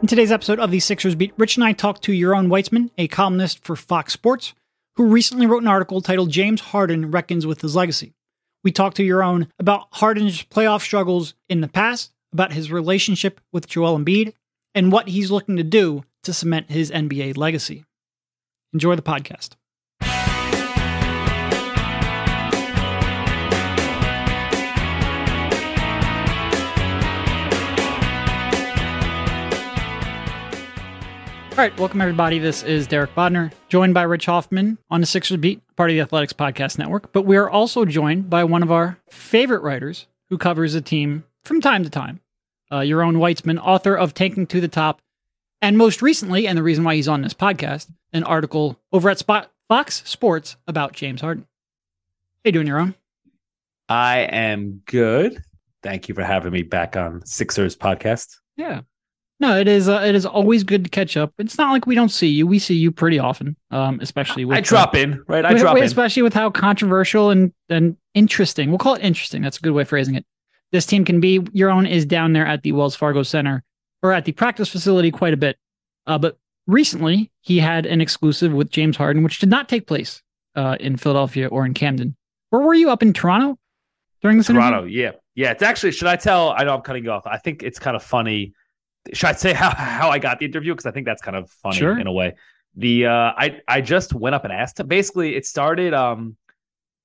In today's episode of the Sixers Beat, Rich and I talked to Yaron Weitzman, a columnist for Fox Sports, who recently wrote an article titled James Harden Reckons with His Legacy. We talked to Yaron about Harden's playoff struggles in the past, about his relationship with Joel Embiid, and what he's looking to do to cement his NBA legacy. Enjoy the podcast. All right, welcome everybody. This is Derek Bodner, joined by Rich Hoffman on the Sixers Beat, part of the Athletics Podcast Network. But we are also joined by one of our favorite writers who covers the team from time to time, uh, Yaron Weitzman, author of Tanking to the Top, and most recently, and the reason why he's on this podcast, an article over at Spot, Fox Sports about James Harden. Hey, doing Yaron? I am good. Thank you for having me back on Sixers podcast. Yeah, no, it is. Uh, it is always good to catch up. It's not like we don't see you. We see you pretty often, um, especially with I drop uh, in, right? I with- drop with- in. especially with how controversial and and interesting. We'll call it interesting. That's a good way of phrasing it. This team can be. Yaron is down there at the Wells Fargo Center or at the practice facility quite a bit. Uh, but recently he had an exclusive with James Harden, which did not take place uh, in Philadelphia or in Camden. Where were you up in Toronto during this Toronto, interview? yeah, yeah. It's actually. Should I tell? I know I'm cutting you off. I think it's kind of funny. Should I say how how I got the interview? Because I think that's kind of funny Sure. in a way. The uh, I I just went up and asked him. Basically, it started. Um,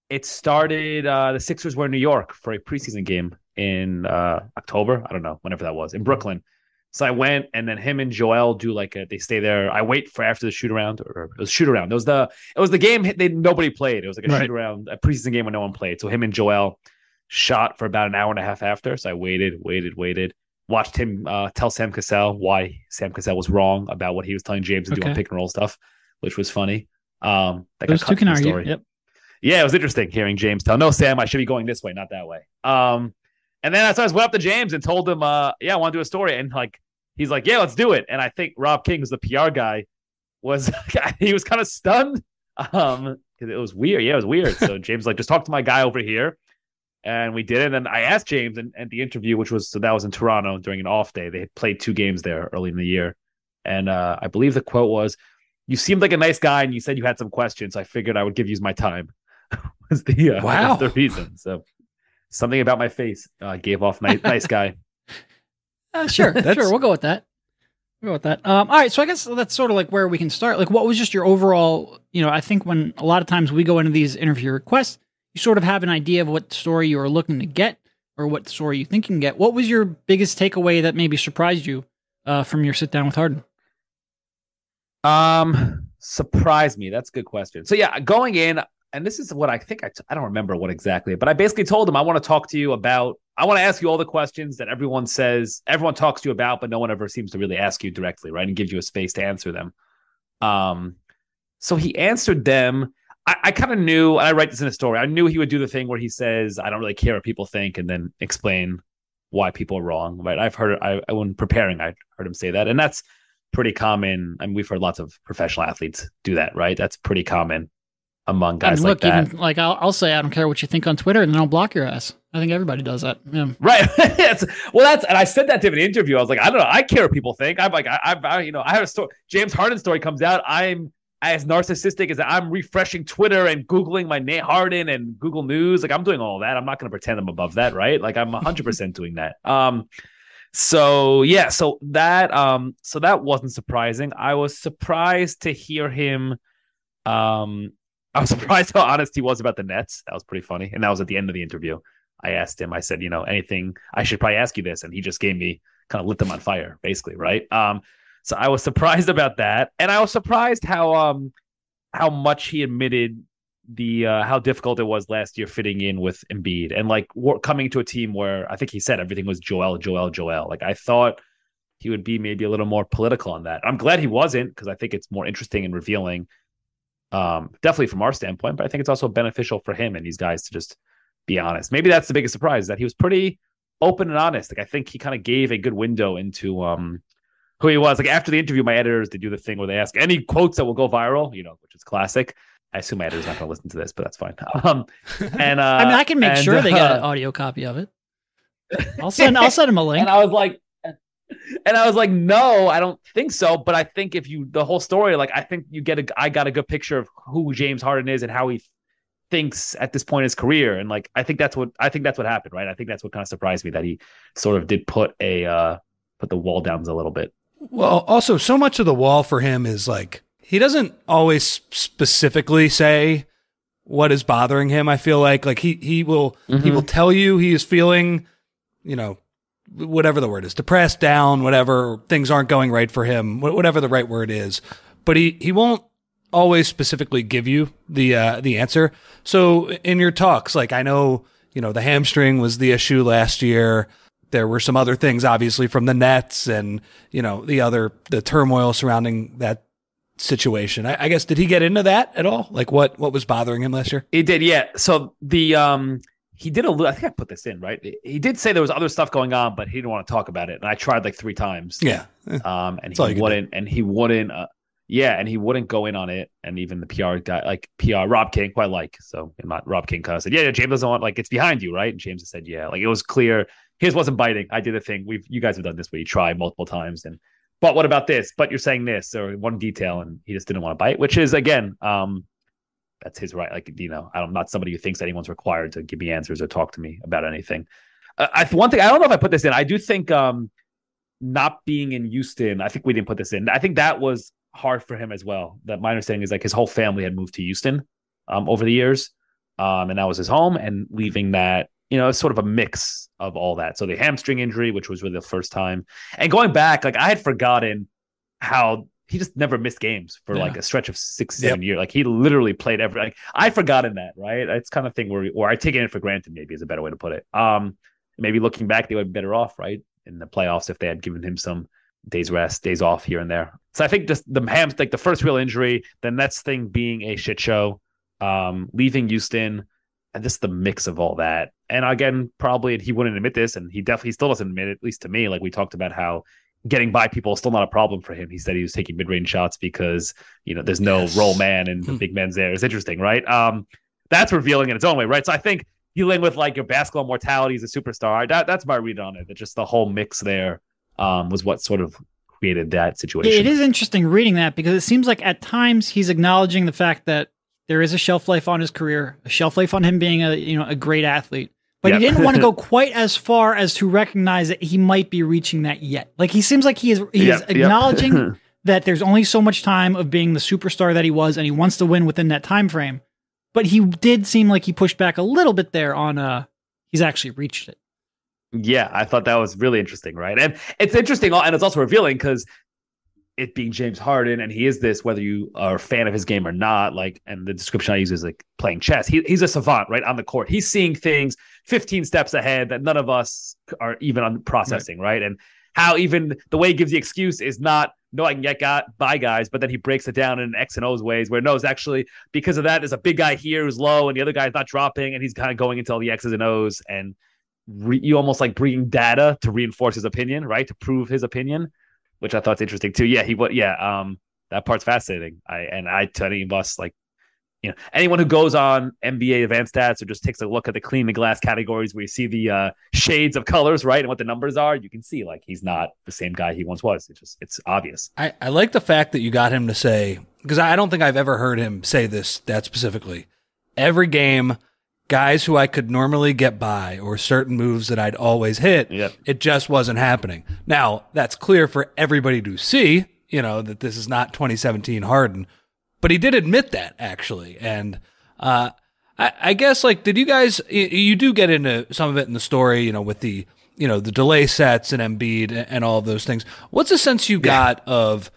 it started. Uh, the Sixers were in New York for a preseason game in uh October. I don't know whenever that was in Brooklyn. So I went, and then him and Joel do like a, they stay there. I wait for after the shoot around, or it was shoot around. It was the it was the game they nobody played. It was like a Right. shoot around, a preseason game when no one played. So him and Joel shot for about an hour and a half after. So I waited, waited, waited. Watched him uh, tell Sam Cassell why Sam Cassell was wrong about what he was telling James to do on pick and roll stuff, which was funny. Um, that Those two can argue. story. Yep. Yeah, it was interesting hearing James tell, no, Sam, I should be going this way, not that way. Um, and then I just went up to James and told him, uh, yeah, I want to do a story. And like, he's like, yeah, let's do it. And I think Rob King, who's the PR guy, was, he was kind of stunned. Um, because it was weird. Yeah, it was weird. So James like, just talk to my guy over here. And we did it. And then I asked James and at the interview, which was, so that was in Toronto during an off day. They had played two games there early in the year. And uh, I believe the quote was, you seemed like a nice guy and you said you had some questions. So I figured I would give you my time. was the uh, Wow. was the reason. So something about my face uh, gave off nice nice guy. Uh, sure, That's- sure. We'll go with that. We'll go with that. Um, all right. So I guess that's sort of like where we can start. Like, what was just your overall? You know, I think when a lot of times we go into these interview requests, you sort of have an idea of what story you are looking to get or what story you think you can get. What was your biggest takeaway that maybe surprised you uh, from your sit down with Harden? Um, surprise me. That's a good question. So yeah, going in, and this is what I think I t- I don't remember what exactly, but I basically told him I want to talk to you about. I want to ask you all the questions that everyone says everyone talks to you about, but no one ever seems to really ask you directly, right? And give you a space to answer them. Um, so he answered them. I, I kind of knew, and I write this in a story. I knew he would do the thing where he says, "I don't really care what people think," and then explain why people are wrong. Right? I've heard. I, I when preparing, I heard him say that, and that's pretty common. I mean, we've heard lots of professional athletes do that, right? That's pretty common among guys like look, that. even like I'll, I'll say I don't care what you think on Twitter, and then I'll block your ass. I think everybody does that. Yeah. Right. Yes. well, that's and I said that to him in an interview. I was like, I don't know. I care what people think. I'm like, I, I, I you know, I had a story. James Harden story comes out. I'm as narcissistic as I'm refreshing Twitter and googling my name Harden and Google News. Like I'm doing all that. I'm not going to pretend I'm above that, right? Like I'm 100 percent doing that. Um. So yeah. So that um. So that wasn't surprising. I was surprised to hear him. Um. I was surprised how honest he was about the Nets. That was pretty funny, and that was at the end of the interview. I asked him, I said, you know, anything I should probably ask you this. And he just gave me kind of lit them on fire, basically, right? Um, so I was surprised about that. And I was surprised how um how much he admitted the uh, how difficult it was last year fitting in with Embiid and like coming to a team where I think he said everything was Joel, Joel, Joel. Like I thought he would be maybe a little more political on that. I'm glad he wasn't because I think it's more interesting and revealing. Um, definitely from our standpoint, but I think it's also beneficial for him and these guys to just be honest. Maybe that's the biggest surprise that he was pretty open and honest. Like I think he kind of gave a good window into um who he was. Like after the interview, my editors they do the thing where they ask any quotes that will go viral, you know, which is classic. I assume my editor's not going to listen to this, but that's fine. Um, and uh, I mean, I can make and, sure they uh, got an audio copy of it. I'll send I'll send him a link. And I was like, and I was like, no, I don't think so. But I think if you the whole story, like I think you get a I got a good picture of who James Harden is and how he thinks at this point in his career. And like I think that's what I think that's what happened, right? I think that's what kind of surprised me that he sort of did put a uh put the wall down a little bit. Well, also so much of the wall for him is like he doesn't always specifically say what is bothering him. I feel like like he he will mm-hmm. he will tell you he is feeling, you know, whatever the word is, depressed, down, whatever things aren't going right for him, whatever the right word is. But he he won't always specifically give you the uh, the answer. So in your talks, like I know you know the hamstring was the issue last year. There were some other things, obviously, from the Nets and you know the other the turmoil surrounding that situation. I, I, guess did he get into that at all? Like what what was bothering him last year? He did, yeah. So the um he did a little. I think I put this in right. He did say there was other stuff going on, but he didn't want to talk about it. And I tried like three times. Yeah. Um, and That's he wouldn't. And he wouldn't. Uh, yeah, and he wouldn't go in on it. And even the PR guy, like PR, Rob King, quite like. So not Rob King kind of said, yeah, yeah, James doesn't want like it's behind you, right? And James said, yeah, like it was clear. His wasn't biting. I did a thing. We've you guys have done this where you try multiple times and but what about this? But you're saying this or one detail, and he just didn't want to bite, which is again, um, that's his right. Like you know, I'm not somebody who thinks anyone's required to give me answers or talk to me about anything. Uh, I one thing I don't know if I put this in. I do think um, not being in Houston. I think we didn't put this in. I think that was hard for him as well. That my understanding is like his whole family had moved to Houston um, over the years, um, and that was his home. And leaving that you know, it's sort of a mix of all that. So the hamstring injury, which was really the first time, and going back, like I had forgotten how he just never missed games for yeah. like a stretch of six, seven yep. years. Like he literally played every. Like I'd forgotten that, right? It's kind of thing where where I take it for granted. Maybe is a better way to put it. Um, maybe looking back, they would be better off, right, in the playoffs if they had given him some days rest, days off here and there. So I think just the ham, like the first real injury, the Nets thing being a shit show, um, leaving Houston and just the mix of all that. And again, probably he wouldn't admit this, and he definitely still doesn't admit it, at least to me. Like we talked about how getting by people is still not a problem for him. He said he was taking mid range shots because you know there's no yes. roll man and the hmm. big men's there. It's interesting, right? Um, that's revealing in its own way, right? So I think dealing with like your basketball mortality as a superstar, that, that's my read on it. That just the whole mix there um, was what sort of created that situation. It is interesting reading that because it seems like at times he's acknowledging the fact that there is a shelf life on his career, a shelf life on him being a you know a great athlete. But yep. he didn't want to go quite as far as to recognize that he might be reaching that yet. Like he seems like he is he yep, is acknowledging yep. that there's only so much time of being the superstar that he was, and he wants to win within that time frame. But he did seem like he pushed back a little bit there on uh he's actually reached it. Yeah, I thought that was really interesting, right? And it's interesting, and it's also revealing because it being James Harden, and he is this whether you are a fan of his game or not. Like, and the description I use is like playing chess. He, he's a savant, right on the court. He's seeing things 15 steps ahead that none of us are even on processing, right? right? And how even the way he gives the excuse is not no, I can get got by guys, but then he breaks it down in X and O's ways where no, it's actually because of that. There's a big guy here who's low, and the other guy's not dropping, and he's kind of going into all the X's and O's, and re- you almost like bringing data to reinforce his opinion, right? To prove his opinion which I thought's interesting too. Yeah, he would. Yeah, um, that part's fascinating. I and I to any of us like, you know, anyone who goes on NBA advanced stats or just takes a look at the clean the glass categories where you see the uh, shades of colors, right, and what the numbers are, you can see like he's not the same guy he once was. It's just it's obvious. I I like the fact that you got him to say because I don't think I've ever heard him say this that specifically. Every game guys who I could normally get by or certain moves that I'd always hit, yep. it just wasn't happening. Now, that's clear for everybody to see, you know, that this is not 2017 Harden, but he did admit that actually. And, uh, I, I guess like, did you guys, you, you do get into some of it in the story, you know, with the, you know, the delay sets and Embiid and all of those things. What's the sense you got yeah. of,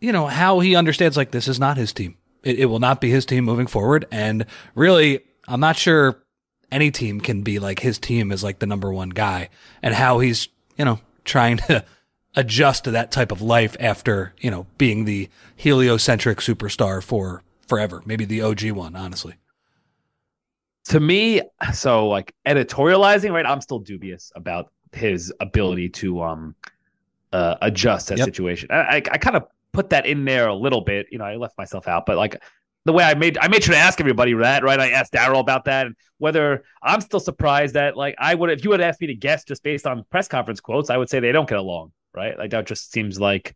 you know, how he understands like this is not his team It, it will not be his team moving forward. And really, I'm not sure any team can be like his team is like the number one guy and how he's, you know, trying to adjust to that type of life after, you know, being the heliocentric superstar for forever. Maybe the OG one, honestly. To me, so like editorializing, right? I'm still dubious about his ability to um uh, adjust that Yep. situation. I, I, I kind of put that in there a little bit. You know, I left myself out, but like the way I made, I made sure to ask everybody that, right? I asked Daryl about that, and whether I'm still surprised that, like, I would, if you would ask me to guess just based on press conference quotes, I would say they don't get along, right? Like that just seems like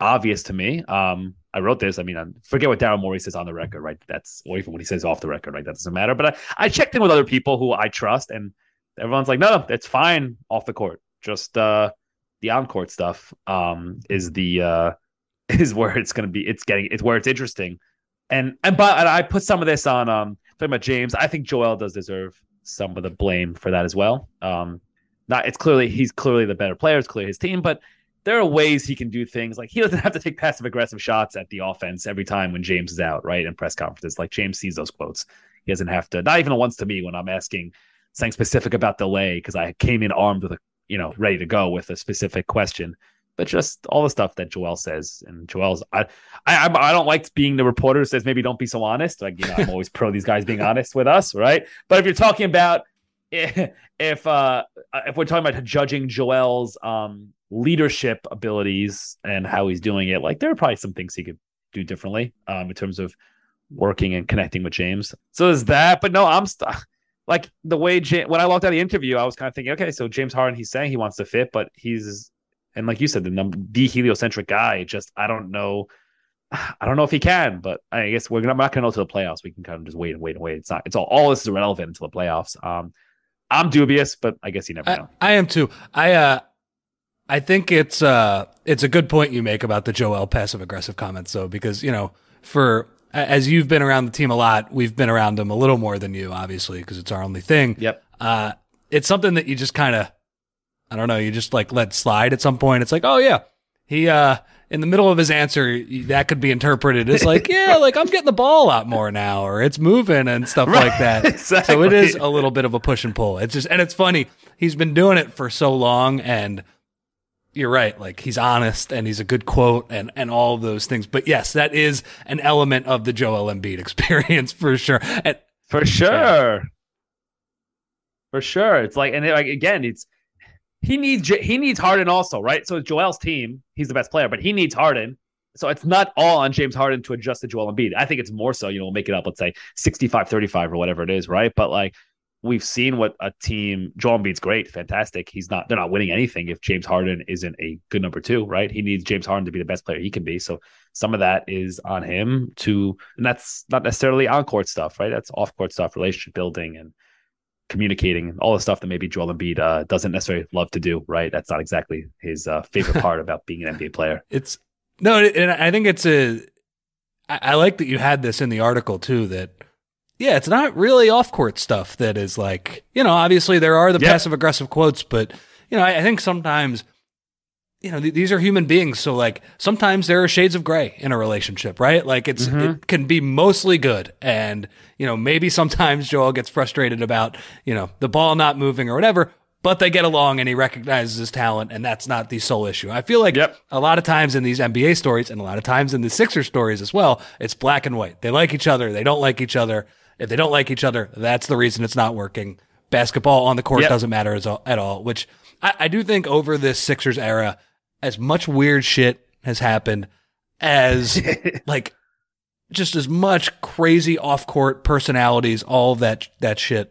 obvious to me. Um, I wrote this. I mean, I forget what Daryl Morey says on the record, right? That's or even when he says off the record, right? That doesn't matter. But I, I checked in with other people who I trust, and everyone's like, no, no, it's fine off the court. Just uh, the on court stuff um, is the uh, is where it's going to be. It's getting it's where it's interesting. And and but and I put some of this on um talking about James. I think Joel does deserve some of the blame for that as well. Um, not it's clearly he's clearly the better player. It's clearly his team, but there are ways he can do things. Like he doesn't have to take passive aggressive shots at the offense every time when James is out, right? In press conferences, like James sees those quotes. He doesn't have to. Not even once to me when I'm asking something specific about delay because I came in armed with a you know ready to go with a specific question. But just all the stuff that Joel says, and Joel's, I, I, I'm- don't like being the reporter who says maybe don't be so honest. Like you know, I'm always pro these guys being honest with us, right? But if you're talking about if uh if we're talking about judging Joel's um leadership abilities and how he's doing it, like there are probably some things he could do differently um in terms of working and connecting with James. So there's that, but no, I'm st- like the way when I walked out of the interview, I was kind of thinking, okay, so James Harden, he's saying he wants to fit, but he's and like you said, the number the heliocentric guy. Just I don't know. I don't know if he can, but I guess we're not, not going to know till the playoffs. We can kind of just wait and wait and wait. It's not. It's all. All this is irrelevant until the playoffs. Um, I'm dubious, but I guess you never I, know. I am too. I uh I think it's uh it's a good point you make about the Joel passive aggressive comments though, because you know, for as you've been around the team a lot, we've been around them a little more than you, obviously, because it's our only thing. Yep. Uh it's something that you just kind of I don't know, you just like let slide at some point. It's like, oh yeah, he uh in the middle of his answer, that could be interpreted as like, yeah, like I'm getting the ball a lot more now, or it's moving and stuff like that. So it is a little bit of a push and pull. It's just, and it's funny. He's been doing it for so long, and you're right. Like he's honest and he's a good quote and and all of those things. But yes, that is an element of the Joel Embiid experience for sure. And For sure. For sure. It's like, and it, like again, it's he needs he needs Harden also, right? So it's Joel's team, he's the best player, but he needs Harden. So it's not all on James Harden to adjust to Joel Embiid. I think it's more so, you know, we'll make it up, let's say 65 35 or whatever it is, right? But like we've seen what a team Joel Embiid's great, fantastic. He's not they're not winning anything if James Harden isn't a good number two, right? He needs James Harden to be the best player he can be. So some of that is on him to and that's not necessarily on court stuff, right? That's off court stuff, relationship building and communicating all the stuff that maybe Joel Embiid uh, doesn't necessarily love to do, right? That's not exactly his uh, favorite part about being an NBA player. it's no, and I think it's a. I, I like that you had this in the article too. That yeah, it's not really off court stuff that is like you know. Obviously, there are the Yep. passive aggressive quotes, but you know, I, I think sometimes you know th- these are human beings, so like sometimes there are shades of gray in a relationship, right? Like it's mm-hmm. it can be mostly good, and you know maybe sometimes Joel gets frustrated about you know the ball not moving or whatever. But they get along and he recognizes his talent, and that's not the sole issue. I feel like Yep. a lot of times in these NBA stories and a lot of times in the Sixer stories as well, it's black and white. They like each other, they don't like each other. If they don't like each other, that's the reason it's not working. Basketball on the court Yep. doesn't matter as, at all, which I, I do think over this Sixers era, as much weird shit has happened as like just as much crazy off court personalities, all of that that shit.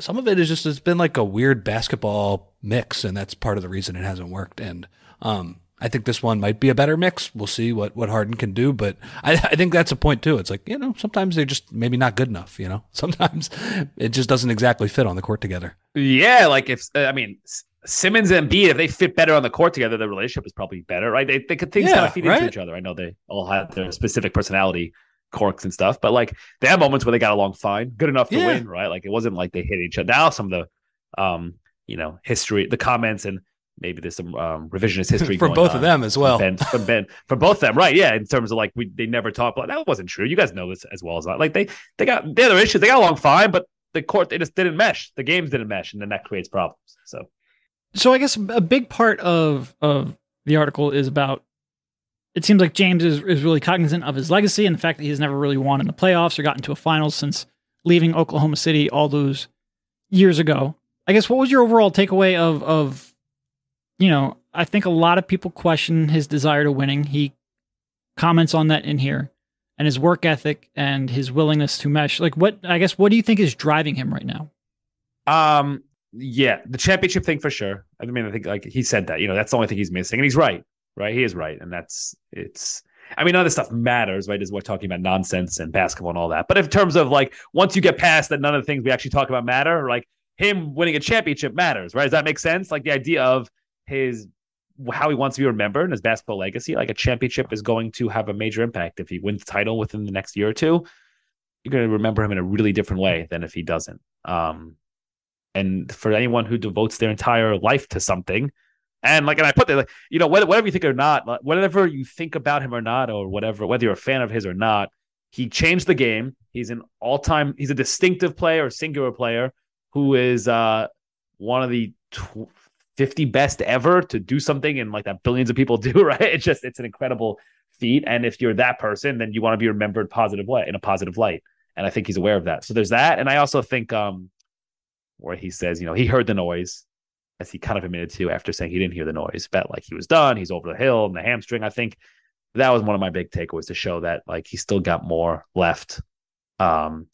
Some of it is just it's been like a weird basketball mix, and that's part of the reason it hasn't worked. And um, I think this one might be a better mix. We'll see what what Harden can do, but I, I think that's a point too. It's like you know sometimes they're just maybe not good enough. You know sometimes it just doesn't exactly fit on the court together. Yeah, like if uh, I mean S- Simmons and Embiid, if they fit better on the court together, the relationship is probably better, right? They, they could things Yeah, kind of feed right? into each other. I know they all have their specific personality quirks and stuff, but like they have moments where they got along fine, good enough to Yeah. win, right? Like it wasn't like they hit each other. Now some of the um, you know, history, the comments and maybe there's some um, revisionist history for both of them as well. from Ben, from Ben, for both of them, right? Yeah, in terms of like we they never talked about that wasn't true. You guys know this as well as I. Like they they got the other issues. They got along fine, but the court they just didn't mesh. The games didn't mesh, and then that creates problems. So So I guess a big part of of the article is about. It seems like James is is really cognizant of his legacy and the fact that he's never really won in the playoffs or gotten to a finals since leaving Oklahoma City all those years ago. I guess what was your overall takeaway of of you know, I think a lot of people question his desire to winning. He comments on that in here and his work ethic and his willingness to mesh. Like what I guess what do you think is driving him right now? Um, yeah, the championship thing for sure. I mean, I think like he said that, you know, that's the only thing he's missing, and he's right, right? He is right, and that's it's. I mean, other stuff matters, right? Is we're talking about nonsense and basketball and all that. But in terms of like, once you get past that, none of the things we actually talk about matter. Like him winning a championship matters, right? Does that make sense? Like the idea of his how he wants to be remembered and his basketball legacy. Like a championship is going to have a major impact if he wins the title within the next year or two. You're going to remember him in a really different way than if he doesn't. Um, and for anyone who devotes their entire life to something, and like, and I put there, like, you know, whether, whatever you think or not, like, whatever you think about him or not, or whatever, whether you're a fan of his or not, he changed the game. He's an all time, he's a distinctive player, singular player who is uh, one of the tw- 50 best ever to do something and like that billions of people do, right? It's just, it's an incredible feat. And if you're that person, then you want to be remembered positive way in a positive light. And I think he's aware of that. So there's that. And I also think, um, where he says, you know, he heard the noise, as he kind of admitted to after saying he didn't hear the noise, bet like he was done, he's over the hill and the hamstring. I think that was one of my big takeaways to show that like he still got more left. Um,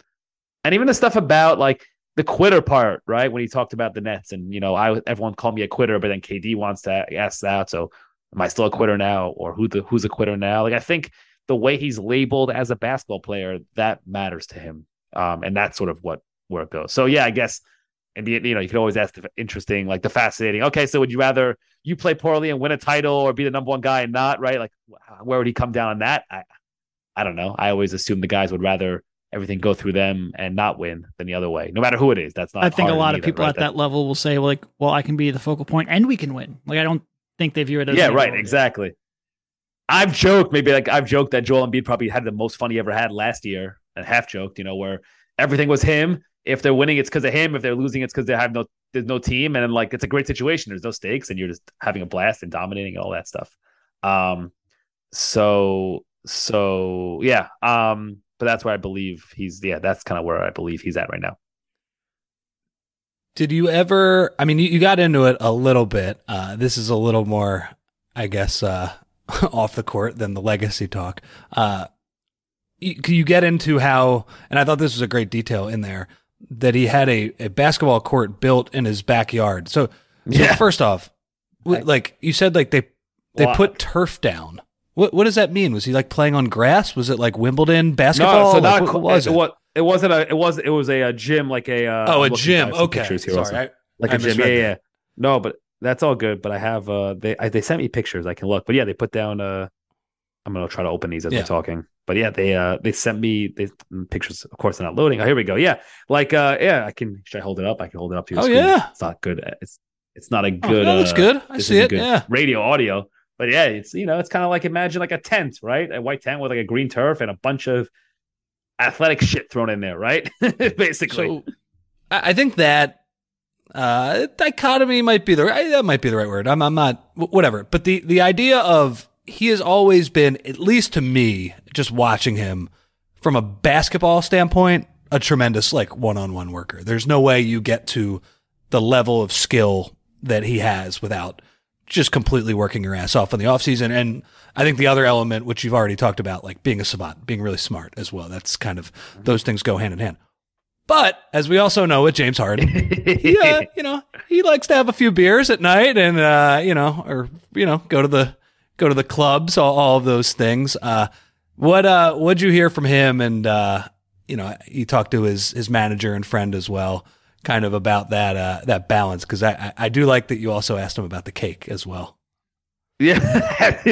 and even the stuff about like the quitter part, right? When he talked about the Nets and you know, I everyone called me a quitter, but then KD wants to ask that. So am I still a quitter now, or who the who's a quitter now? Like I think the way he's labeled as a basketball player that matters to him, um, and that's sort of what where it goes. So yeah, I guess and you know, you could always ask the interesting, like the fascinating. Okay, so would you rather you play poorly and win a title, or be the number one guy and not? Right? Like, where would he come down on that? I, I don't know. I always assume the guys would rather everything go through them and not win than the other way, no matter who it is. That's not. I think a lot of either, people right? at that level will say, like, well, I can be the focal point and we can win. Like, I don't think they view it as yeah, right, oh, or. exactly. I've joked maybe like I've joked that Joel Embiid probably had the most fun he ever had last year, and half joked, you know, where everything was him. If they're winning, it's because of him. If they're losing, it's because they have no there's no team, and like it's a great situation. There's no stakes, and you're just having a blast and dominating and all that stuff. Um, so so yeah, um, but that's where I believe he's. Yeah, that's kind of where I believe he's at right now. Did you ever? I mean, you, you got into it a little bit. Uh, this is a little more, I guess, uh, off the court than the legacy talk. Uh, you, you get into how? And I thought this was a great detail in there that he had a, a basketball court built in his backyard. So, so Yeah. first off, like you said, like they they Well, put turf down. What what does that mean? Was he like playing on grass? Was it like Wimbledon basketball? No, so Like, not what, what was it? What it wasn't a it was it was a, uh gym like a uh, oh, a gym. Okay, sorry. I, like I a gym. Yeah, yeah, yeah. No, but that's all good. But I have uh they I, they sent me pictures. I can look. But yeah, they put down uh I'm gonna try to open these as Yeah. we're talking. But yeah, they uh they sent me they pictures. Of course, they're not loading. Oh, here we go. Yeah, like uh yeah, I can. Should I hold it up? I can hold it up to your Oh, screen. yeah. it's not good. It's it's not a Oh, good. no, that's uh, good. I see it. good Yeah. radio audio. But yeah, it's you know, it's kind of like imagine like a tent, right? A white tent with like a green turf and a bunch of athletic shit thrown in there, right? Basically. So I I think that uh, dichotomy might be the right, that might be the right word. I'm I'm not whatever, but the the idea of he has always been, at least to me, just watching him from a basketball standpoint, a tremendous like one on one worker. There's no way you get to the level of skill that he has without just completely working your ass off in the offseason. And I think the other element, which you've already talked about, like being a savant, being really smart as well. That's kind of those things go hand in hand. But as we also know with James Harden, yeah, you know, he likes to have a few beers at night and uh, you know, or you know, go to the go to the clubs, all, all of those things. Uh what uh what'd you hear from him and uh you know, he talked to his his manager and friend as well, kind of about that uh that balance because I, I I do like that you also asked him about the cake as well. Yeah,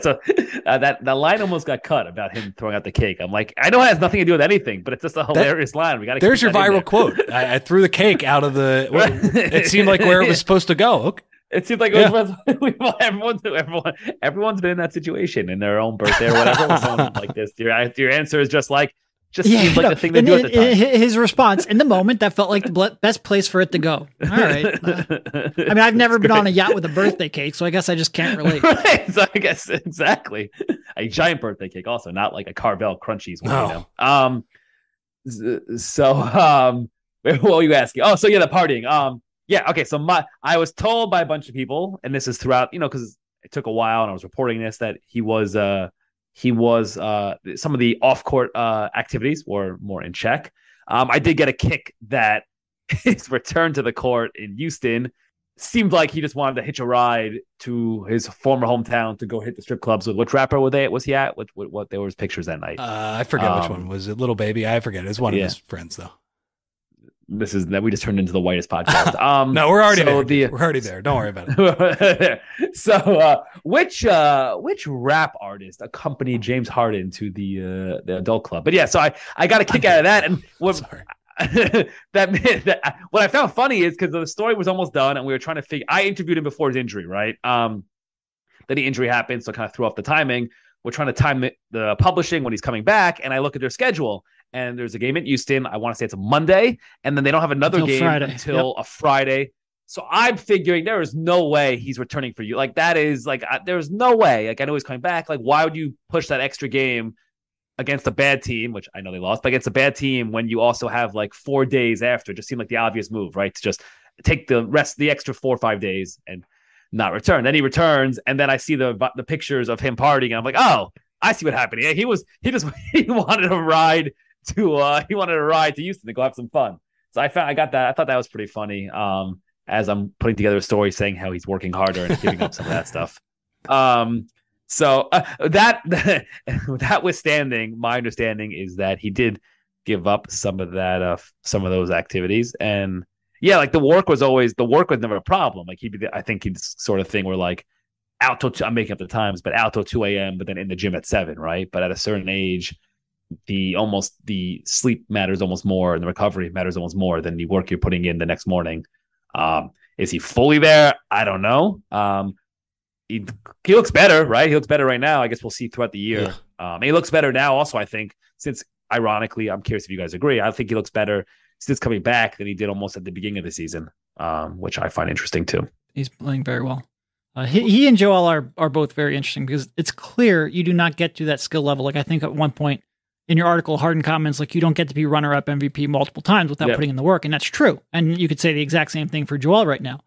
so, uh, that that line almost got cut about him throwing out the cake. I'm like, I know it has nothing to do with anything, but it's just a hilarious line. We got. There's your viral quote. I, I threw the cake out of the. It seemed like where it was supposed to go. Okay. It seems like it was everyone's everyone everyone's been in that situation in their own birthday or whatever. like this, your your answer is just like just Yeah, seems like no, the thing to and do at the time. His response in the moment that felt like the best place for it to go. All right. Uh, I mean, I've never been on a yacht with a birthday cake, so I guess I just can't relate. right. So I guess exactly a giant birthday cake, also not like a Carvel Crunchies one. You know? Um. So um, what were you asking? Oh, so yeah, the partying. Um. Yeah. Okay. So my I was told by a bunch of people, and this is throughout. You know, because it took a while, and I was reporting this that he was uh he was uh some of the off court uh activities were more in check. Um, I did get a kick that his return to the court in Houston seemed like he just wanted to hitch a ride to his former hometown to go hit the strip clubs with which rapper were they was he at what what, what there was pictures that night Uh, I forget which Um, one was it. Little baby, I forget. it was one yeah. of his friends though. This is that we just turned into the whitest podcast um No, we're already so there. the- we're already there. Don't worry about it. so uh which uh which rap artist accompanied James Harden to the uh the adult club but yeah so I I got a kick out of that and what Sorry. that, that what I found funny is because the story was almost done and we were trying to figure. I interviewed him before his injury, right? Um, then the injury happened, so kind of threw off the timing. We're trying to time it, the publishing when he's coming back, and I look at their schedule, and there's a game at Houston. I want to say it's a Monday, and then they don't have another Until game Friday. until a Friday. So I'm figuring there is no way he's returning for you. Like that is like I, there's no way. Like I know he's coming back. Like why would you push that extra game against a bad team, which I know they lost, but against a bad team when you also have like four days after? It just seemed like the obvious move, right? To just take the rest, the extra four or five days and not return. Then he returns, and then I see the the pictures of him partying, and I'm like, oh, I see what happened. Yeah, he was he just he wanted a ride to uh he wanted a ride to Houston to go have some fun. So I found I got that. I thought that was pretty funny. Um, as I'm putting together a story saying how he's working harder and giving up some of that stuff. Um, so uh, that notwithstanding, my understanding is that he did give up some of that, uh, some of those activities, and yeah, like the work was always the work was never a problem. Like he'd be, I think he's sort of thing where like out till I'm making up the times, but out till two a.m. But then in the gym at seven, right? But at a certain age, the almost the sleep matters almost more, and the recovery matters almost more than the work you're putting in the next morning. Um, is he fully there? I don't know. Um, he, he looks better, right? He looks better right now. I guess we'll see throughout the year. Um, and he looks better now, also. I think since ironically, I'm curious if you guys agree. I think he looks better since coming back than he did almost at the beginning of the season, um, which I find interesting too. He's playing very well. Uh, he, he and Joel are are both very interesting because it's clear you do not get to that skill level. Like I think at one point in your article, Harden comments like you don't get to be runner up MVP multiple times without Yeah. putting in the work, and that's true. And you could say the exact same thing for Joel right now.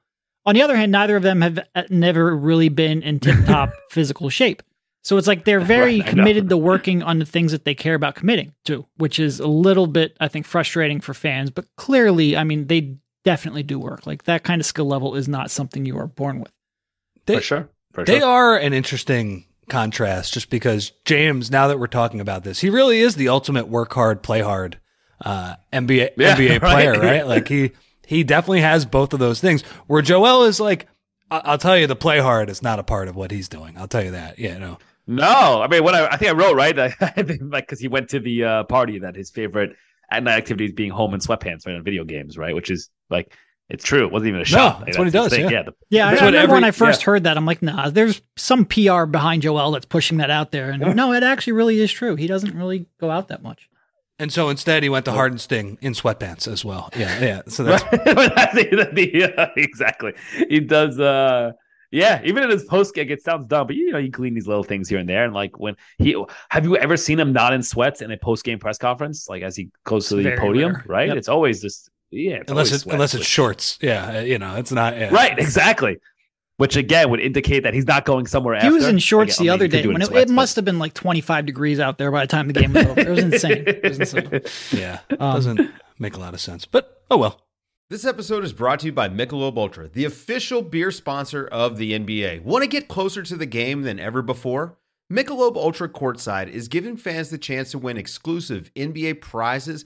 On the other hand, neither of them have uh, never really been in tip top physical shape. So it's like they're very Right, committed to working on the things that they care about committing to, which is a little bit, I think, frustrating for fans. But clearly, I mean, they definitely do work. Like that kind of skill level is not something you are born with. They- for sure. For They sure. are an interesting contrast just because James, now that we're talking about this, he really is the ultimate work hard, play hard uh, NBA Yeah, NBA player, right? Like he he definitely has both of those things. Where Joel is like, I- I'll tell you, the play hard is not a part of what he's doing. I'll tell you that. Yeah, no. No, I mean, what I, I think I wrote right. I, I think like because he went to the uh, party that his favorite at night activity is being home in sweatpants right on video games, right? Which is like it's true. It wasn't even a shot. No, that's what he does, thing. yeah. the- Yeah, I, That's I what remember when I first yeah. heard that. I'm like, nah, there's some PR behind Joel that's pushing that out there. And no, it actually really is true. He doesn't really go out that much. And so instead, he went to Harden Sting in sweatpants as well. Yeah, yeah. So that's That's the- the- uh, exactly. He does. uh Yeah, even in his post gig, it sounds dumb, but you know, you glean these little things here and there. And like when he, have you ever seen him not in sweats in a post game press conference? Like as he goes to the very podium, rare. right? Yep. It's always just yeah, it's unless always it's unless it's which- shorts. Yeah, uh, you know, it's not. Yeah. Right, exactly. Which again would indicate that he's not going somewhere. He after. was in shorts Again, the I mean, other day when it, sweats, it must have been like 25 degrees out there by the time the game was over. It was insane. It was insane. Yeah, it Um, doesn't make a lot of sense. But oh well. This episode is brought to you by Michelob Ultra, the official beer sponsor of the NBA. Want to get closer to the game than ever before? Michelob Ultra Courtside is giving fans the chance to win exclusive NBA prizes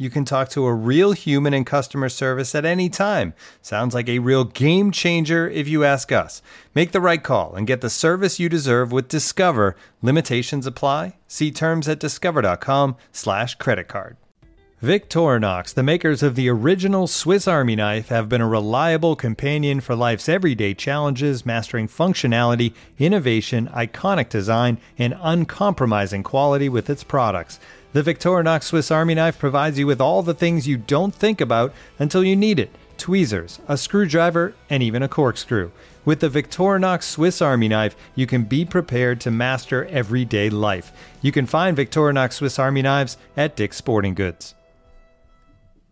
You can talk to a real human in customer service at any time. Sounds like a real game changer if you ask us. Make the right call and get the service you deserve with Discover. Limitations apply. See terms at discover.com/slash credit card. Victorinox, the makers of the original Swiss Army knife, have been a reliable companion for life's everyday challenges, mastering functionality, innovation, iconic design, and uncompromising quality with its products. The Victorinox Swiss Army knife provides you with all the things you don't think about until you need it tweezers, a screwdriver, and even a corkscrew. With the Victorinox Swiss Army knife, you can be prepared to master everyday life. You can find Victorinox Swiss Army knives at Dick's Sporting Goods.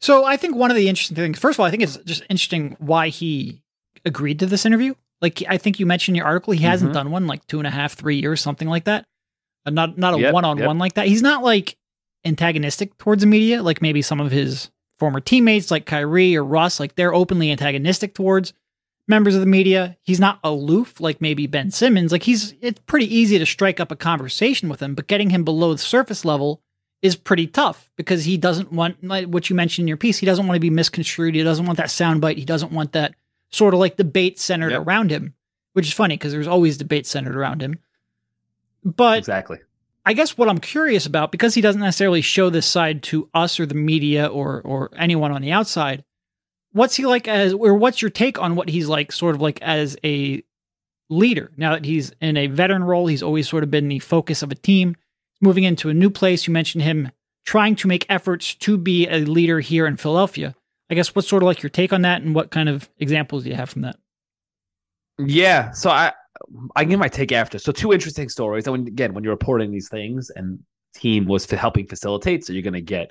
So I think one of the interesting things, first of all, I think it's just interesting why he agreed to this interview. Like I think you mentioned in your article, he hasn't Mhm. done one like two and a half, three years, something like that. Uh, not not a one on one like that. He's not like antagonistic towards the media, like maybe some of his former teammates, like Kyrie or Russ, like they're openly antagonistic towards members of the media. He's not aloof like maybe Ben Simmons. Like he's it's pretty easy to strike up a conversation with him, but getting him below the surface level is pretty tough because he doesn't want like what you mentioned in your piece. He doesn't want to be misconstrued. He doesn't want that soundbite. He doesn't want that sort of like debate centered Yep. around him, which is funny because there's always debate centered around him. But Exactly. I guess what I'm curious about, because he doesn't necessarily show this side to us or the media or or anyone on the outside, what's he like as or what's your take on what he's like sort of like as a leader? Now that he's in a veteran role, he's always sort of been the focus of a team. Moving into a new place, you mentioned him trying to make efforts to be a leader here in Philadelphia. I guess what's sort of like your take on that and what kind of examples do you have from that? Yeah. So I I give my take after. So two interesting stories. And again, when you're reporting these things and team was helping facilitate, so you're going to get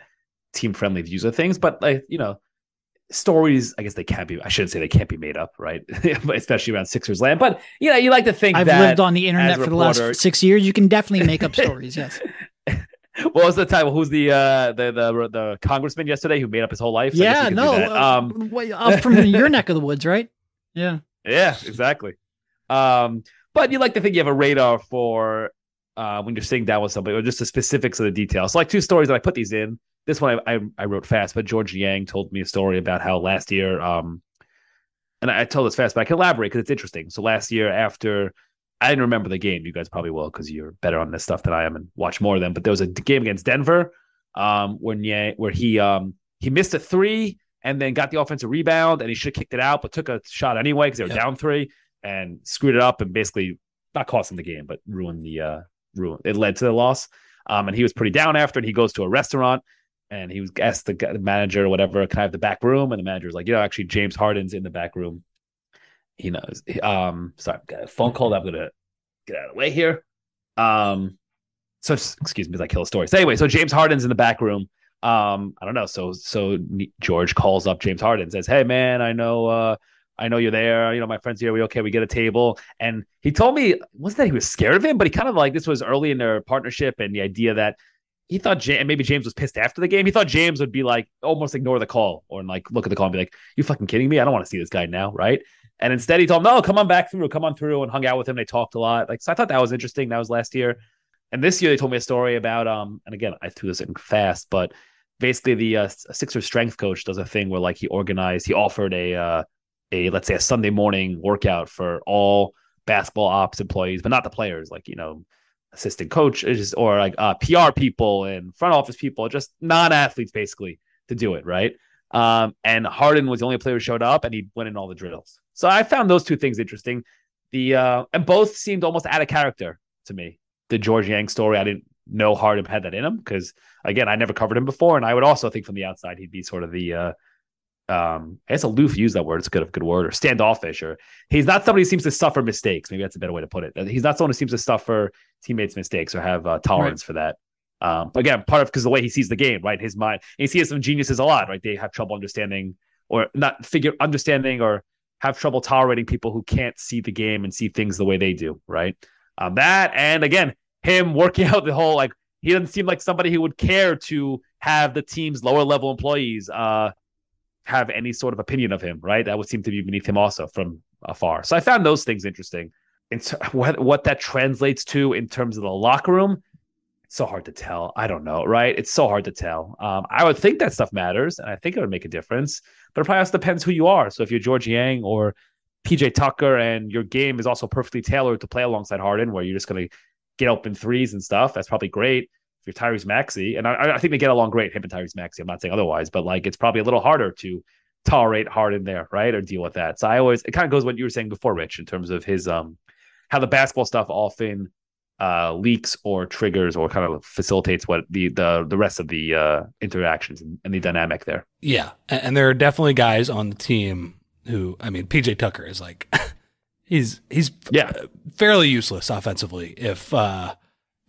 team friendly views of things. But like you know, stories. I guess they can't be. I shouldn't say they can't be made up, right? Especially around Sixers land. But you know, you like to think I've lived on the internet for the last six years. You can definitely make up stories. Yes. What was the title? Who's the uh the the the congressman yesterday who made up his whole life? So yeah. you can do No. uh, Um, I'm from your neck of the woods, right? Yeah. Yeah, exactly. Um, but you like to think you have a radar for uh, when you're sitting down with somebody, or just the specifics of the details. So, like two stories that I put these in. This one I, I, I wrote fast, but Georges Niang told me a story about how last year, um, and I told this fast, but I can elaborate because it's interesting. So last year, after I didn't remember the game, you guys probably will because you're better on this stuff than I am and watch more of them. But there was a game against Denver, um, when Niang, where he um he missed a three and then got the offensive rebound and he should have kicked it out, but took a shot anyway because they were down three and screwed it up and basically not cost him the game, but ruined the uh ruin. It led to the loss. Um, and he was pretty down after, and he goes to a restaurant and he was asked the, manager or whatever, can I have the back room? And the manager was like, you know, actually James Harden's in the back room. He knows. Um, sorry, got a phone call. that I'm gonna get out of the way here. Um, so excuse me I kill a story. So anyway, so James Harden's in the back room. Um, I don't know. So so George calls up James Harden, says, "Hey man, I know uh I know you're there. You know, my friend's here. We okay? We get a table." And he told me wasn't that he was scared of him, but he kind of like this was early in their partnership and the idea that he thought Ja- and maybe James was pissed after the game. He thought James would be like almost ignore the call or like look at the call and be like, "You fucking kidding me? I don't want to see this guy now, right?" And instead, he told him, "No, come on back through. Come on through." And hung out with him. They talked a lot. Like so, I thought that was interesting. That was last year, and this year they told me a story about um. And again, I threw this in fast, but basically the uh, Sixers strength coach does a thing where like he organized, he offered a uh, a let's say a Sunday morning workout for all basketball ops employees, but not the players, like you know assistant coaches or like uh, PR people and front office people, just non athletes basically to do it right. Um, and Harden was the only player who showed up, and he went in all the drills. So I found those two things interesting. The uh, and both seemed almost out of character to me. The Georges Niang story, I didn't know Harden had that in him because again, I never covered him before, and I would also think from the outside he'd be sort of the uh, um I guess aloof use that word it's a good good word or standoffish or he's not somebody who seems to suffer mistakes. Maybe that's a better way to put it. He's not someone who seems to suffer teammates mistakes or have uh, tolerance right. for that. Um but again part of because the way he sees the game right? His mind he sees some geniuses a lot right? They have trouble understanding or not figure understanding or have trouble tolerating people who can't see the game and see things the way they do right? Um that and again him working out the whole like he doesn't seem like somebody who would care to have the team's lower level employees uh have any sort of opinion of him, right? That would seem to be beneath him also from afar. So I found those things interesting. And so what what that translates to in terms of the locker room, it's so hard to tell. I don't know, right? It's so hard to tell. Um, I would think that stuff matters, and I think it would make a difference. But it probably also depends who you are. So if you're Georges Niang or PJ Tucker, and your game is also perfectly tailored to play alongside Harden, where you're just going to get open threes and stuff, that's probably great you're Tyrese Maxey, and I, I, think they get along great, him and Tyrese Maxey. I'm not saying otherwise, but like it's probably a little harder to tolerate Harden there, right, or deal with that. So I always it kind of goes what you were saying before, Rich, in terms of his um how the basketball stuff often uh leaks or triggers or kind of facilitates what the the the rest of the uh interactions and, the dynamic there. Yeah, and, and there are definitely guys on the team who, I mean, PJ Tucker is like. he's he's yeah fairly useless offensively if uh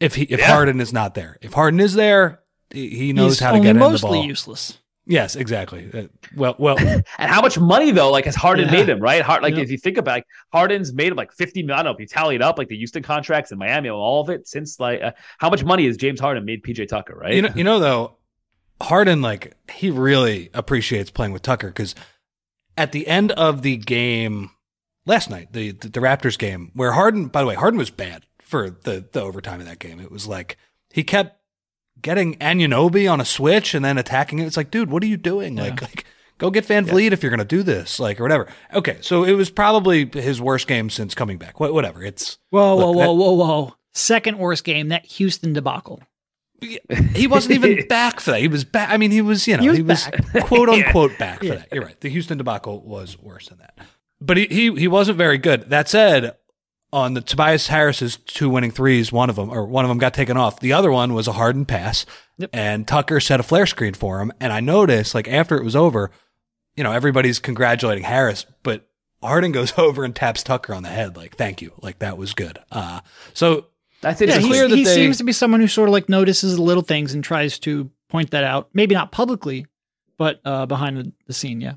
if he if yeah. Harden is not there. If Harden is there, he knows He's how to get in the ball. useless. Yes, exactly. Uh, well, well, and how much money though? Like has Harden yeah. made him right? Hard, like if you think about, like Harden's made him like fifty. I don't know if you tally it up, like the Houston contracts in Miami, all of it since like uh, how much money has James Harden made PJ Tucker? Right? You know, you know though, Harden like he really appreciates playing with Tucker because at the end of the game last night, the, the the Raptors game, where Harden, by the way, Harden was bad for the the overtime of that game. It was like he kept getting Anunoby on a switch and then attacking it. It's like, dude, what are you doing? Yeah. Like, like go get VanVleet yeah. if you're going to do this, like or whatever. Okay, so it was probably his worst game since coming back. Whatever. It's whoa, whoa, look, whoa, that, whoa, whoa. Second worst game that Houston debacle. He wasn't even back for that. He was back. I mean, he was, you know, he was, he was quote unquote yeah. back for that. You're right. The Houston debacle was worse than that. But he, he he wasn't very good. That said, on the Tobias Harris's two winning threes, one of them or one of them got taken off. The other one was a hardened pass, yep. and Tucker set a flare screen for him. And I noticed, like after it was over, you know, everybody's congratulating Harris, but Harden goes over and taps Tucker on the head, like "Thank you," like that was good. Uh, so that's yeah, clear that he they, seems to be someone who sort of like notices the little things and tries to point that out. Maybe not publicly, but uh, behind the, the scene, yeah.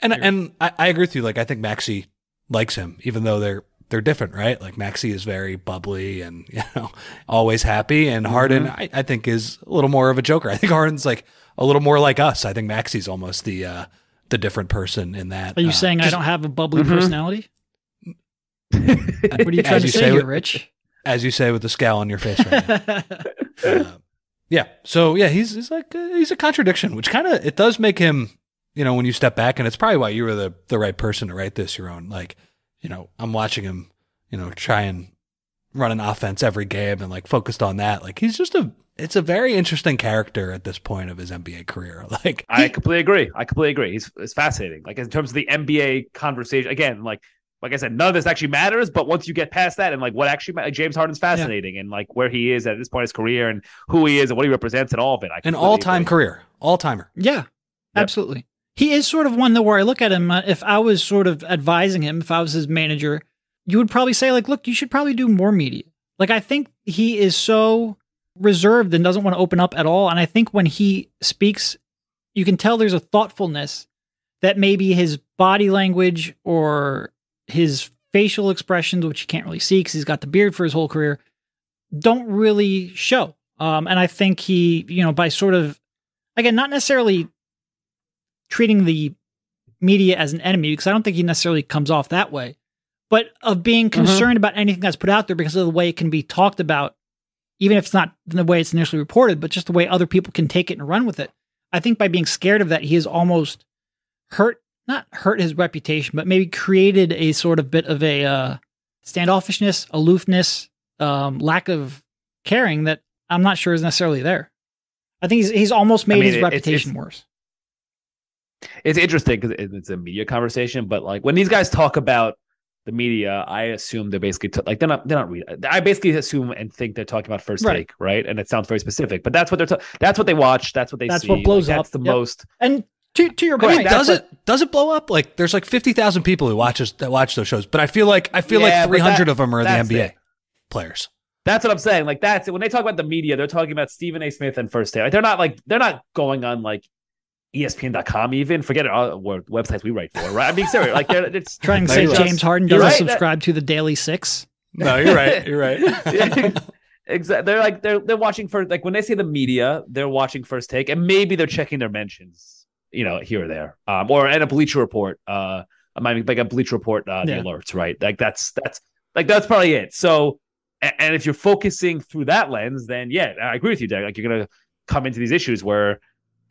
And and I, I agree with you. Like I think Maxey likes him, even though they're they're different, right? Like Maxey is very bubbly and you know always happy, and Harden mm-hmm. I, I, think is a little more of a joker. I think Harden's like a little more like us. I think Maxey's almost the uh, the different person in that. Are you uh, saying just, I don't have a bubbly mm-hmm. personality? what are you trying to say, say here, Rich? As you say with the scowl on your face right now. uh, yeah. So yeah, he's he's like uh, he's a contradiction, which kind of it does make him. You know, when you step back, and it's probably why you were the the right person to write this. Your own like you know, I'm watching him, you know, try and run an offense every game and like focused on that. Like he's just a it's a very interesting character at this point of his NBA career. Like he, I completely agree. I completely agree. He's it's fascinating. Like in terms of the NBA conversation, again, like like I said, none of this actually matters. But once you get past that and like what actually like James Harden's fascinating yeah. and like where he is at this point in his career and who he is and what he represents and all of it. An all time career, all timer. Yeah, yep. absolutely he is sort of one that where I look at him, uh, if I was sort of advising him, if I was his manager, you would probably say, like, look, you should probably do more media. Like, I think he is so reserved and doesn't want to open up at all. And I think when he speaks, you can tell there's a thoughtfulness that maybe his body language or his facial expressions, which you can't really see because he's got the beard for his whole career, don't really show. Um, and I think he, you know, by sort of, again, not necessarily treating the media as an enemy because I don't think he necessarily comes off that way, but of being mm-hmm. concerned mm-hmm. about anything that's put out there because of the way it can be talked about, even if it's not the way it's initially reported, but just the way other people can take it and run with it. I think by being scared of that, he has almost hurt, not hurt his reputation, but maybe created a sort of bit of a uh, standoffishness, aloofness, um, lack of caring that I'm not sure is necessarily there. I think he's he's almost made I mean, his it, reputation it's, worse it's interesting because it's a media conversation, but like when these guys talk about the media, I assume they're basically t- like they're not they're not read. I basically assume and think they're talking about first right. take, right? And it sounds very specific, but that's what they're ta- that's what they watch, that's what they that's see. what blows like, up. That's the yep. most. And to to your Correct. point, That's does it does it blow up? Like there's like fifty thousand people who watches that watch those shows, but I feel like I feel Yeah, like three hundred of them are the NBA it. players. That's what I'm saying. Like that's it. When they talk about the media, they're talking about Stephen A. Smith and First Take. Like, they're not like they're not going on like ESPN.com even. Forget it. Uh, what websites we write for, right? I'm being serious. Like they're, it's trying to say you're James right. Harden doesn't right. subscribe to the Daily Six. No, you're right. You're right. exactly. They're like they're they're watching for like when they say the media, they're watching First Take, and maybe they're checking their mentions, you know, here or there, um, or in a Bleacher Report. Uh, I mean, like a Bleacher Report, uh, the Yeah. alerts, right? Like that's that's like that's probably it. So, a- and if you're focusing through that lens, then yeah, I agree with you, Doug. Like you're gonna come into these issues where.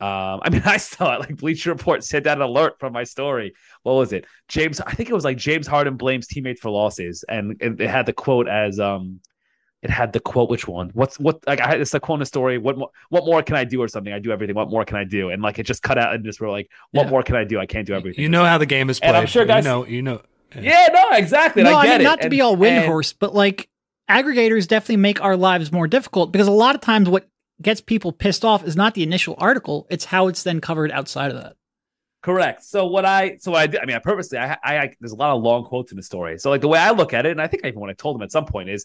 Um, I mean, I saw it like Bleacher Report sent out an alert from my story. What was it? James, I think it was like James Harden blames teammates for losses, and it, it had the quote as um, it had the quote. Which one? What's what? Like I had it's a quote in the story. What more? What more can I do or something? I do everything. What more can I do? And like it just cut out and just were like, what Yeah. more can I do? I can't do everything. You know how the game is played. And I'm sure guys- you know. You know. Yeah, no, exactly. no, I I, mean it. not to And- be all and- Windhorst, but like aggregators definitely make our lives more difficult because a lot of times what gets people pissed off is not the initial article; it's how it's then covered outside of that. Correct. So what I so what I did, I mean, I purposely, I, I, I, there's a lot of long quotes in the story. So like the way I look at it, and I think I even when I told them at some point is,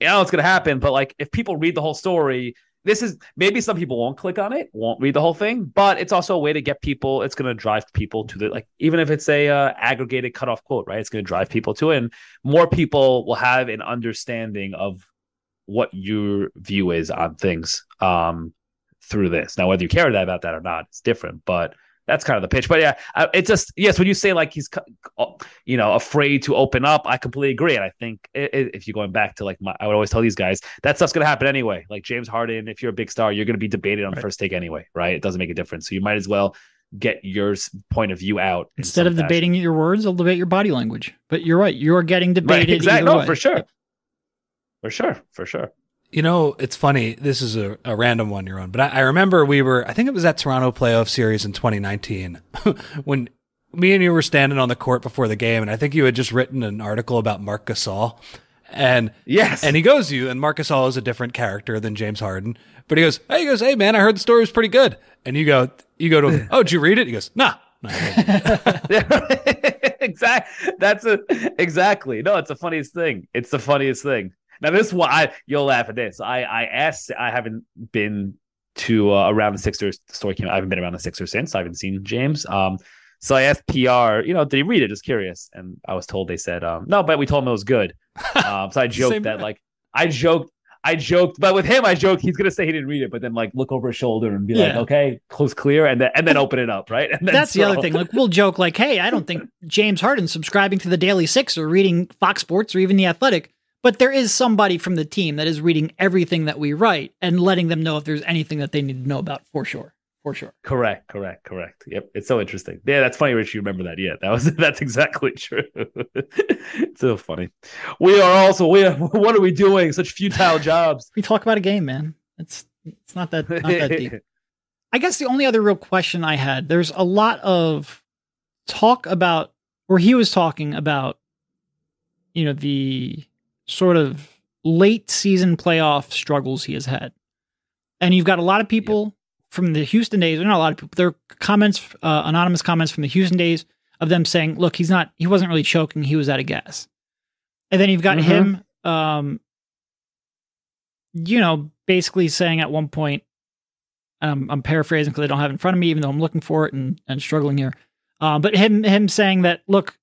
you know, it's going to happen. But like, if people read the whole story, this is maybe some people won't click on it, won't read the whole thing, but it's also a way to get people. It's going to drive people to the like, even if it's a uh, aggregated cutoff quote, right? It's going to drive people to it, and more people will have an understanding of what your view is on things um through this. Now, whether you care about that or not, it's different, but that's kind of the pitch. But yeah, I- it just yes, when you say like he's you know afraid to open up, I completely agree. And I think if you're going back to like my, I would always tell these guys that stuff's gonna happen anyway. Like James Harden, if you're a big star, you're gonna be debated on first take anyway, right? It doesn't make a difference. So you might as well get your point of view out Instead of fashion. debating your words, I'll debate your body language. But you're right; you're getting Right, debated exactly. either No, way. for sure, for sure, for sure. You know, it's funny. This is a, a random one Yaron, but I, I remember we were, I think it was that Toronto playoff series in 2019 when me and you were standing on the court before the game, and I think you had just written an article about Marc Gasol. And Yes. and he goes to you, and Marc Gasol is a different character than James Harden. But he goes, hey, he goes, hey man, I heard the story was pretty good. And you go, you go to him, oh, did you read it? He goes, nah. no, exactly. That's a exactly. No, it's the funniest thing. It's the funniest thing. Now this one, I you'll laugh at this. I I asked. I haven't been to uh, around the Sixers. The story came. I haven't been around the Sixers since. I haven't seen James. Um, so I asked PR. You know, did he read it? Just curious. And I was told they said um, no, but we told him it was good. Um, so I joked that like I joked. I joked, but with him, I joked he's gonna say he didn't read it, but then like look over his shoulder and be like, "Okay, close clear," and then and then open it up, right? And then That's the other thing. Like we'll joke, like, "Hey, I don't think James Harden subscribing to the Daily Six or reading Fox Sports or even the Athletic." But there is somebody from the team that is reading everything that we write and letting them know if there's anything that they need to know about for sure. For sure. Correct, correct, correct. Yep, it's so interesting. Yeah, that's funny, Rich. You remember that? Yeah, that was that's exactly true. it's so funny. We are also we are, what are we doing? Such futile jobs. We talk about a game, man. It's it's not that not that deep. I guess the only other real question I had, there's a lot of talk about where he was talking about, you know, the sort of late season playoff struggles he has had. And you've got a lot of people from the Houston days, not a lot of people, there are comments, uh, anonymous comments from the Houston days of them saying, look, he's not, he wasn't really choking, he was out of gas. And then you've got Mhm. him, um, you know, basically saying at one point, um, I'm paraphrasing because I don't have it in front of me, even though I'm looking for it and, and struggling here. Um, but him him saying that, look,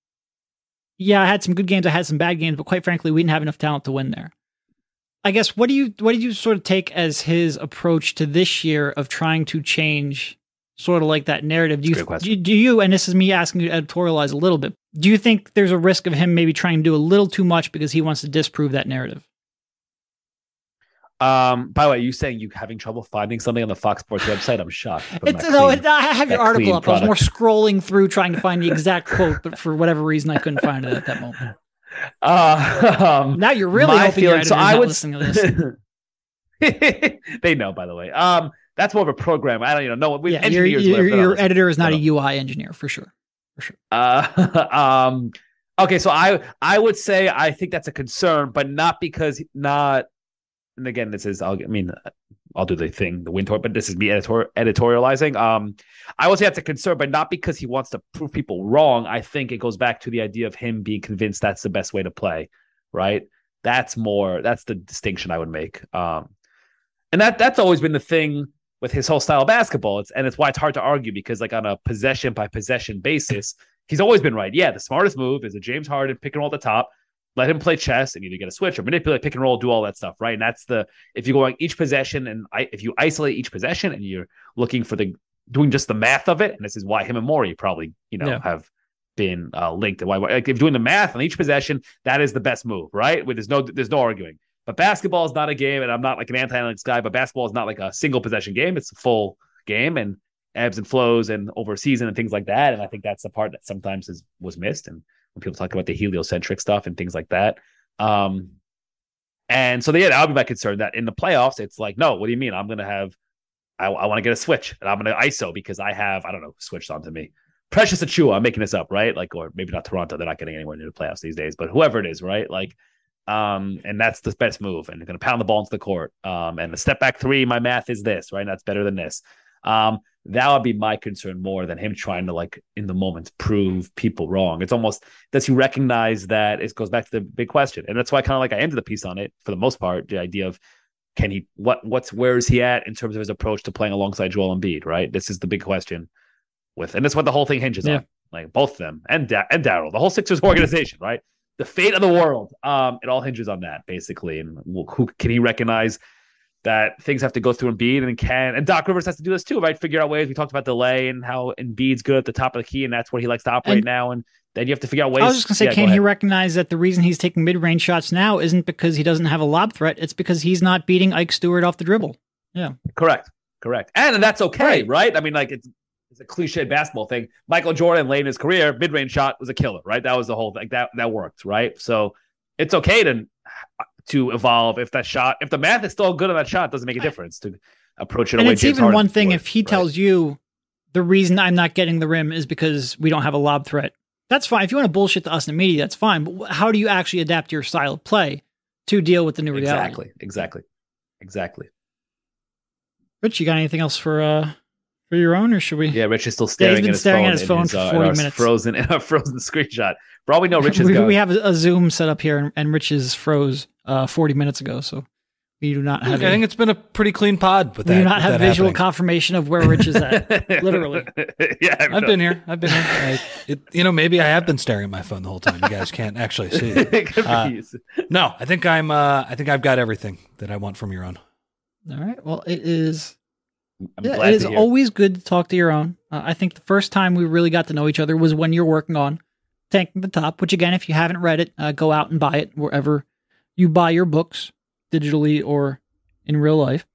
yeah, I had some good games, I had some bad games, but quite frankly, we didn't have enough talent to win there. I guess what do you what do you sort of take as his approach to this year of trying to change sort of like that narrative? Do you, do, do you and this is me asking you to editorialize a little bit. Do you think there's a risk of him maybe trying to do a little too much because he wants to disprove that narrative? Um. By the way, you saying you having trouble finding something on the Fox Sports website? I'm shocked. It's, no, clean- I have your article up. I was more scrolling through trying to find the exact quote, but for whatever reason, I couldn't find it at that moment. Uh, um, Now you're really hoping your so I would listening to this. they know, by the way. Um, that's more of a program. I don't, you know, no. We yeah, your, engineers. your, your editor is not a UI engineer for sure. for sure. Uh, um, okay, so I I would say I think that's a concern, but not because not. And again, this is I'll, I mean, I'll do the thing, the Windhorst, but this is me editor- editorializing. Um, I would say that's a concern, but not because he wants to prove people wrong. I think it goes back to the idea of him being convinced that's the best way to play, right? That's more that's the distinction I would make. Um, and that that's always been the thing with his whole style of basketball. It's and it's why it's hard to argue because like on a possession by possession basis, he's always been right. Yeah, the smartest move is a James Harden pick at the top. Let him play chess and either get a switch or manipulate, pick and roll, do all that stuff, right? And that's the if you go on each possession and I, if you isolate each possession and you're looking for the doing just the math of it, and this is why him and Morey probably you know Yeah. have been uh, linked. And why like if doing the math on each possession, that is the best move, right? With there's no there's no arguing. But basketball is not a game, and I'm not like an anti-analytics guy, but basketball is not like a single possession game. It's a full game and ebbs and flows and over season and things like that. And I think that's the part that sometimes is was missed. And when people talk about the heliocentric stuff and things like that. Um, and so yeah, that would be my concern that in the playoffs, it's like, no, what do you mean? I'm gonna have I, I want to get a switch and I'm gonna ISO because I have, I don't know, switched onto me. Precious Achiuwa, I'm making this up, right? Like, or maybe not Toronto, they're not getting anywhere near the playoffs these days, but whoever it is, right? Like, um, and that's the best move. And they're gonna pound the ball into the court. Um, and the step back three, my math is this, right? That's better than this. Um, that would be my concern more than him trying to like in the moment prove people wrong. It's almost does he recognize that it goes back to the big question, and that's why kind of like I ended the piece on it for the most part. The idea of can he what what's where is he at in terms of his approach to playing alongside Joel Embiid? Right, this is the big question with, and that's what the whole thing hinges Yeah. on. Like both of them and da- and Daryl, the whole Sixers organization, right? The fate of the world. Um, it all hinges on that basically, and who can he recognize? That things have to go through Embiid and can and Doc Rivers has to do this too, right? Figure out ways. We talked about delay and how Embiid's good at the top of the key, and that's where he likes to operate And- now. And then you have to figure out ways. I was just gonna say, Yeah, go can he recognize that the reason he's taking mid-range shots now isn't because he doesn't have a lob threat? It's because he's not beating Ike Stewart off the dribble. Yeah, Correct, correct, and, that's okay, Right. right. I mean, like it's it's a cliche basketball thing. Michael Jordan late in his career, mid range shot was a killer, right? That was the whole thing. That that worked, right? So it's okay to to evolve if that shot, if the math is still good on that shot, doesn't make a difference to approach it. and it's James even Harden one thing if he right? tells you the reason I'm not getting the rim is because we don't have a lob threat. That's fine. If you want to bullshit to us in the media, that's fine. But how do you actually adapt your style of play to deal with the new reality? exactly, exactly, exactly. Rich, you got anything else for uh for Yaron, or should we? Yeah, Rich is still staring, been at, his staring phone at his phone his, for uh, in 40 our minutes. Frozen, in a frozen screenshot. For all we know, Rich is we, we have a Zoom set up here, and, and is froze uh, 40 minutes ago, so we do not have. I think it's been a pretty clean pod with we that. do not have visual happening. confirmation of where Rich is at. Literally. yeah, I've been here. I've been here. I, it, you know, maybe I have been staring at my phone the whole time. You guys can't actually see. it. Uh. No, I think I'm. Uh, I think I've got everything that I want from Yaron. All right. Well, it is. I'm yeah, glad it is hear. always good to talk to Yaron. Uh, I think the first time we really got to know each other was when you're working on Tanking the Top. Which again, if you haven't read it, uh, go out and buy it wherever you buy your books, digitally or in real life.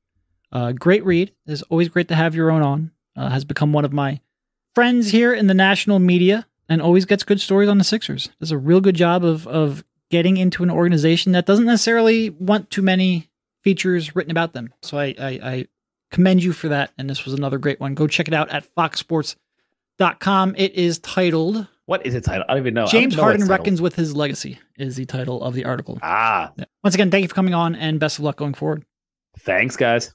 Uh, great read. It's always great to have Yaron on. Uh, has become one of my friends here in the national media and always gets good stories on the Sixers. Does a real good job of of getting into an organization that doesn't necessarily want too many features written about them. So I I, I commend you for that. And this was another great one. Go check it out at foxsports.com. It is titled What is it title? I don't even know. James know Harden it's. Reckons with His Legacy is the title of the article. Ah, Yeah. Once again, thank you for coming on and best of luck going forward. thanks, guys.